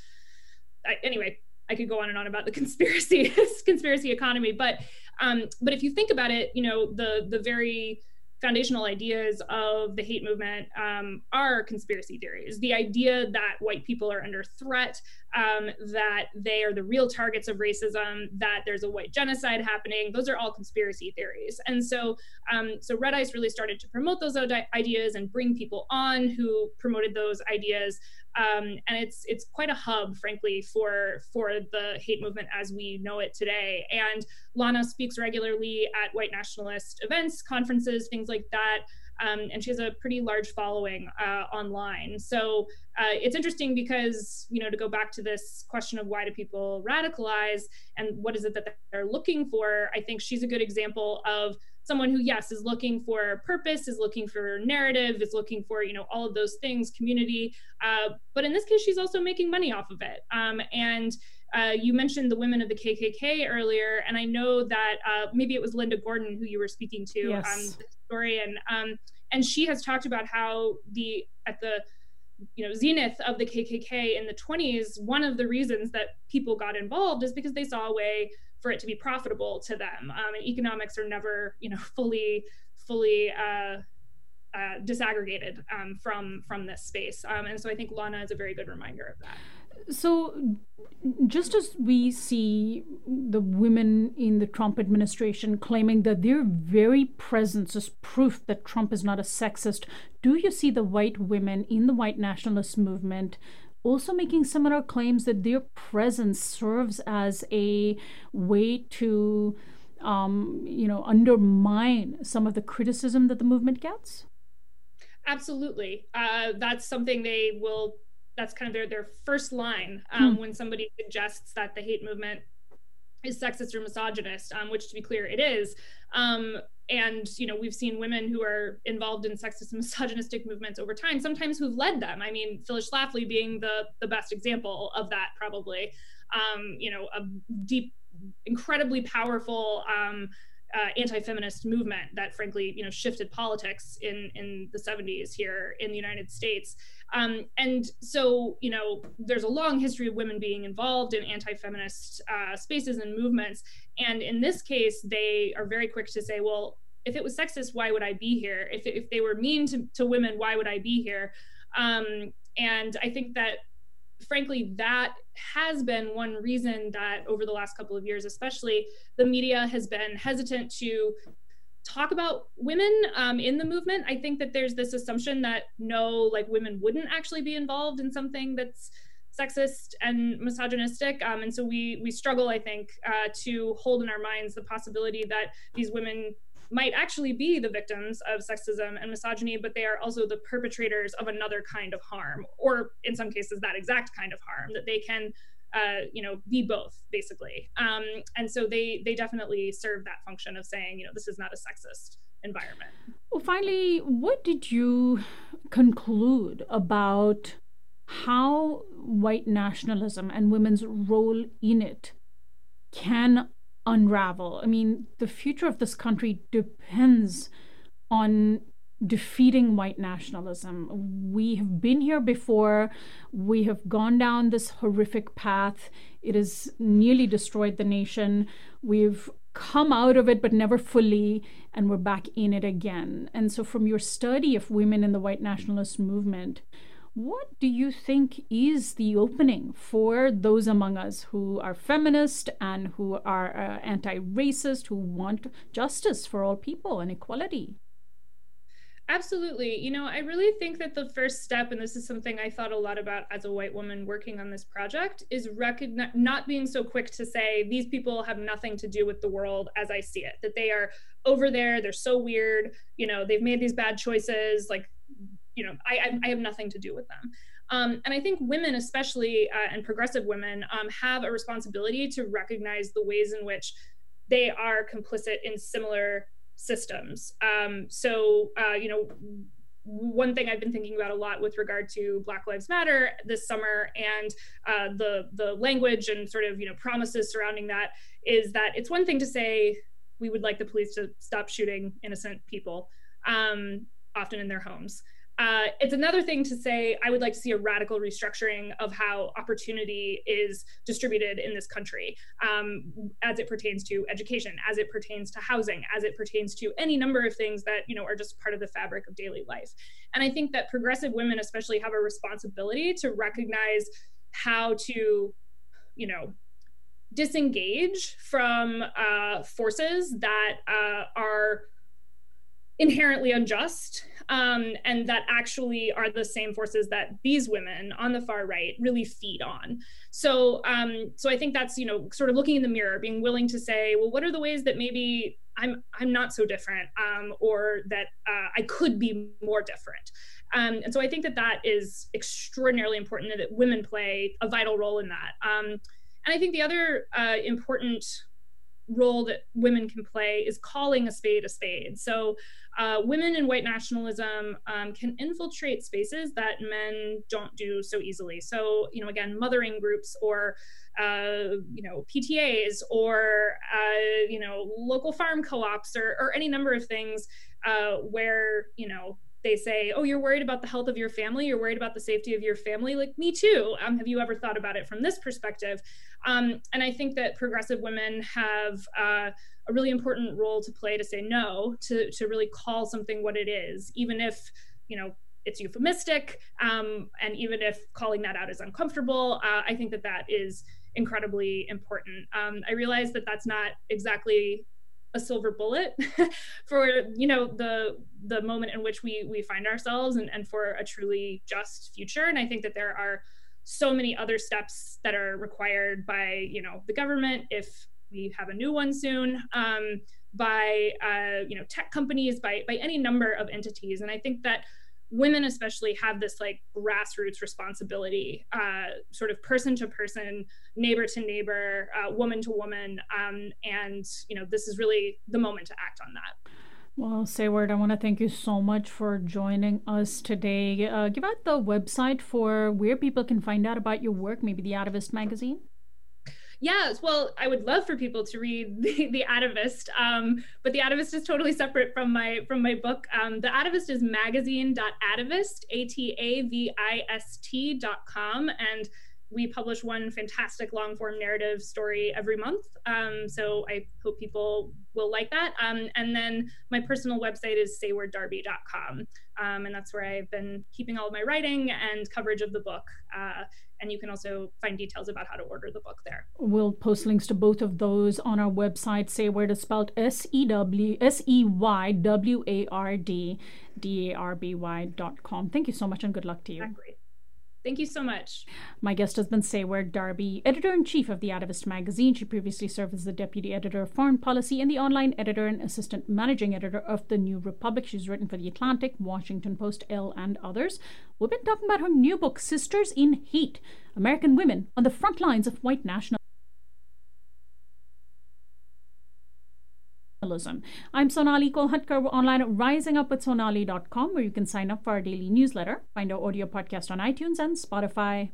I, anyway, I could go on and on about the conspiracy conspiracy economy, but um, but if you think about it, you know the the very foundational ideas of the hate movement um, are conspiracy theories. The idea that white people are under threat, um, that they are the real targets of racism, that there's a white genocide happening, those are all conspiracy theories. And so, um, so Red Ice really started to promote those ideas and bring people on who promoted those ideas. Um, and it's it's quite a hub, frankly, for for the hate movement as we know it today. And Lana speaks regularly at white nationalist events, conferences, things like that. Um, and she has a pretty large following uh, online. So uh, it's interesting because you know to go back to this question of why do people radicalize and what is it that they're looking for. I think she's a good example of someone who yes is looking for purpose is looking for narrative is looking for you know all of those things community. Uh, but in this case she's also making money off of it. Um, and uh, you mentioned the women of the KKK earlier, and I know that uh, maybe it was Linda Gordon who you were speaking to, yes. um, the historian, um, and she has talked about how the at the you know zenith of the KKK in the 20s, one of the reasons that people got involved is because they saw a way for it to be profitable to them. Um, and economics are never, you know, fully fully uh, uh, disaggregated um, from from this space. Um, and so I think Lana is a very good reminder of that. So, just as we see the women in the Trump administration claiming that their very presence is proof that Trump is not a sexist, do you see the white women in the white nationalist movement also making similar claims that their presence serves as a way to, um, you know, undermine some of the criticism that the movement gets? Absolutely. Uh, that's something they will, that's kind of their, their first line um, hmm. when somebody suggests that the hate movement is sexist or misogynist, um, which to be clear, it is. Um, and you know we've seen women who are involved in sexist and misogynistic movements over time sometimes who've led them. I mean phyllis schlafly being the the best example of that probably. Um, you know a deep incredibly powerful um, uh, anti-feminist movement that frankly you know shifted politics in in the 70s here in the united states um, and so you know there's a long history of women being involved in anti-feminist uh, spaces and movements. And in this case they are very quick to say well if it was sexist why would i be here? If, if they were mean to, to women why would i be here? Um, and i think that frankly, that has been one reason that over the last couple of years, especially, the media has been hesitant to talk about women um, in the movement. I think that there's this assumption that no, like women wouldn't actually be involved in something that's sexist and misogynistic um, and so we we struggle i think uh, to hold in our minds the possibility that these women might actually be the victims of sexism and misogyny, but they are also the perpetrators of another kind of harm, or in some cases, that exact kind of harm, that they can. Uh, you know, be both basically, um, and so they they definitely serve that function of saying, you know, this is not a sexist environment. Well, finally, what did you conclude about how white nationalism and women's role in it can unravel. I mean, the future of this country depends on defeating white nationalism. We have been here before. We have gone down this horrific path. It has nearly destroyed the nation. We've come out of it, but never fully, and we're back in it again. And so, from your study of women in the white nationalist movement, what do you think is the opening for those among us who are feminist and who are uh, anti racist, who want justice for all people and equality? Absolutely. You know, I really think that the first step, and this is something I thought a lot about as a white woman working on this project, is recognize not being so quick to say these people have nothing to do with the world as I see it, that they are over there, they're so weird, you know, they've made these bad choices, like you know, I, I have nothing to do with them. Um, and I think women, especially uh, and progressive women, um, have a responsibility to recognize the ways in which they are complicit in similar systems. Um, so, uh, you know, one thing I've been thinking about a lot with regard to Black Lives Matter this summer and uh, the the language and sort of you know promises surrounding that is that it's one thing to say we would like the police to stop shooting innocent people, um, often in their homes. Uh, it's another thing to say, I would like to see a radical restructuring of how opportunity is distributed in this country um, as it pertains to education, as it pertains to housing, as it pertains to any number of things that, you know, are just part of the fabric of daily life. And I think that progressive women especially have a responsibility to recognize how to, you know, disengage from uh, forces that uh, are inherently unjust um, and that actually are the same forces that these women on the far right really feed on. So um, so i think that's you know sort of looking in the mirror being willing to say well what are the ways that maybe i'm i'm not so different um, or that uh, i could be more different. Um, and so i think that that is extraordinarily important and that women play a vital role in that. Um, and i think the other uh, important role that women can play is calling a spade a spade. So, uh, women in white nationalism um, can infiltrate spaces that men don't do so easily. So, you know, again, mothering groups or uh, you know PTAs or uh, you know local farm co-ops or, or any number of things uh, where you know they say, "Oh, you're worried about the health of your family. You're worried about the safety of your family." Like me too. Um, have you ever thought about it from this perspective? Um, and I think that progressive women have uh, a really important role to play to say no, to to really call something what it is, even if you know it's euphemistic, um, and even if calling that out is uncomfortable. Uh, I think that that is incredibly important. Um, I realize that that's not exactly a silver bullet for you know the the moment in which we we find ourselves and, and for a truly just future. And i think that there are so many other steps that are required by you know the government. If we have a new one soon um, by uh, you know tech companies by by any number of entities. And i think that women especially have this like grassroots responsibility uh, sort of person to person neighbor to neighbor uh, woman to woman um, and you know this is really the moment to act on that well, Seyward, I want to thank you so much for joining us today. Uh, give out the website for where people can find out about your work, maybe the Atavist magazine. Yeah, well, I would love for people to read the, the Atavist, um, but the Atavist is totally separate from my from my book. Um, the Atavist is magazine.atavist, a t a v i s t dot com, and we publish one fantastic long form narrative story every month. Um, so I hope people will like that. Um, and then my personal website is seywarddarby.com. Um, and that's where I've been keeping all of my writing and coverage of the book. Uh, and you can also find details about how to order the book there. We'll post links to both of those on our website. Seyward is spelled S E W S E Y W A R D D A R B Y dot com. Thank you so much and good luck to you. Thank you so much. My guest has been Seyward Darby, editor in chief of the Atavist magazine. She previously served as the deputy editor of foreign policy and the online editor and assistant managing editor of the New Republic. She's written for the Atlantic, Washington Post, Elle, and others. We've been talking about her new book, Sisters in Hate American Women on the Front Lines of White Nationalism. I'm Sonali Kolhatkar. We're online at risingupwithsonali.com where you can sign up for our daily newsletter, find our audio podcast on iTunes and Spotify.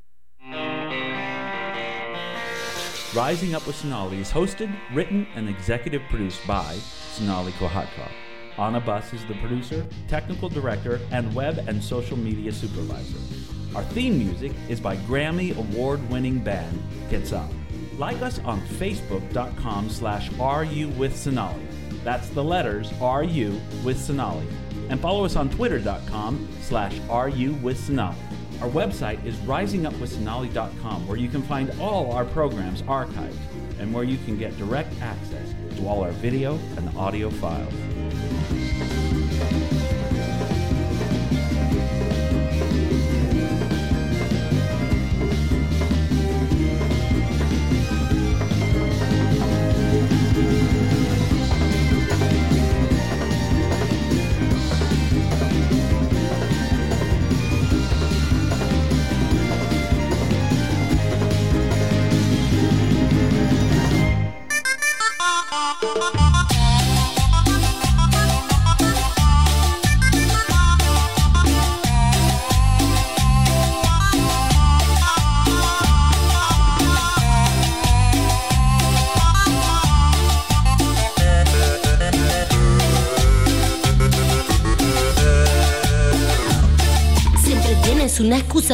Rising Up with Sonali is hosted, written, and executive produced by Sonali Kolhatkar. Anna Bus is the producer, technical director, and web and social media supervisor. Our theme music is by Grammy award-winning band Gets Up. Like us on facebook.com slash RU with Sonali. That's the letters RU with Sonali. And follow us on twitter.com slash RU with Sonali. Our website is risingupwithsonali.com where you can find all our programs archived and where you can get direct access to all our video and audio files.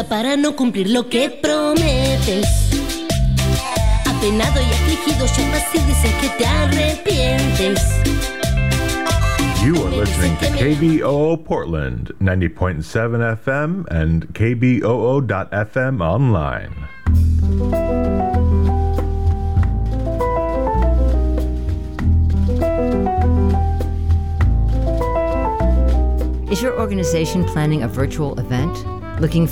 Para no cumplir lo que prometes. Apenado y afligido, llamas y dices que te arrepientes. You are listening to KBOO Portland, 90.7 FM and KBOO.FM online. Is your organization planning a virtual event? Looking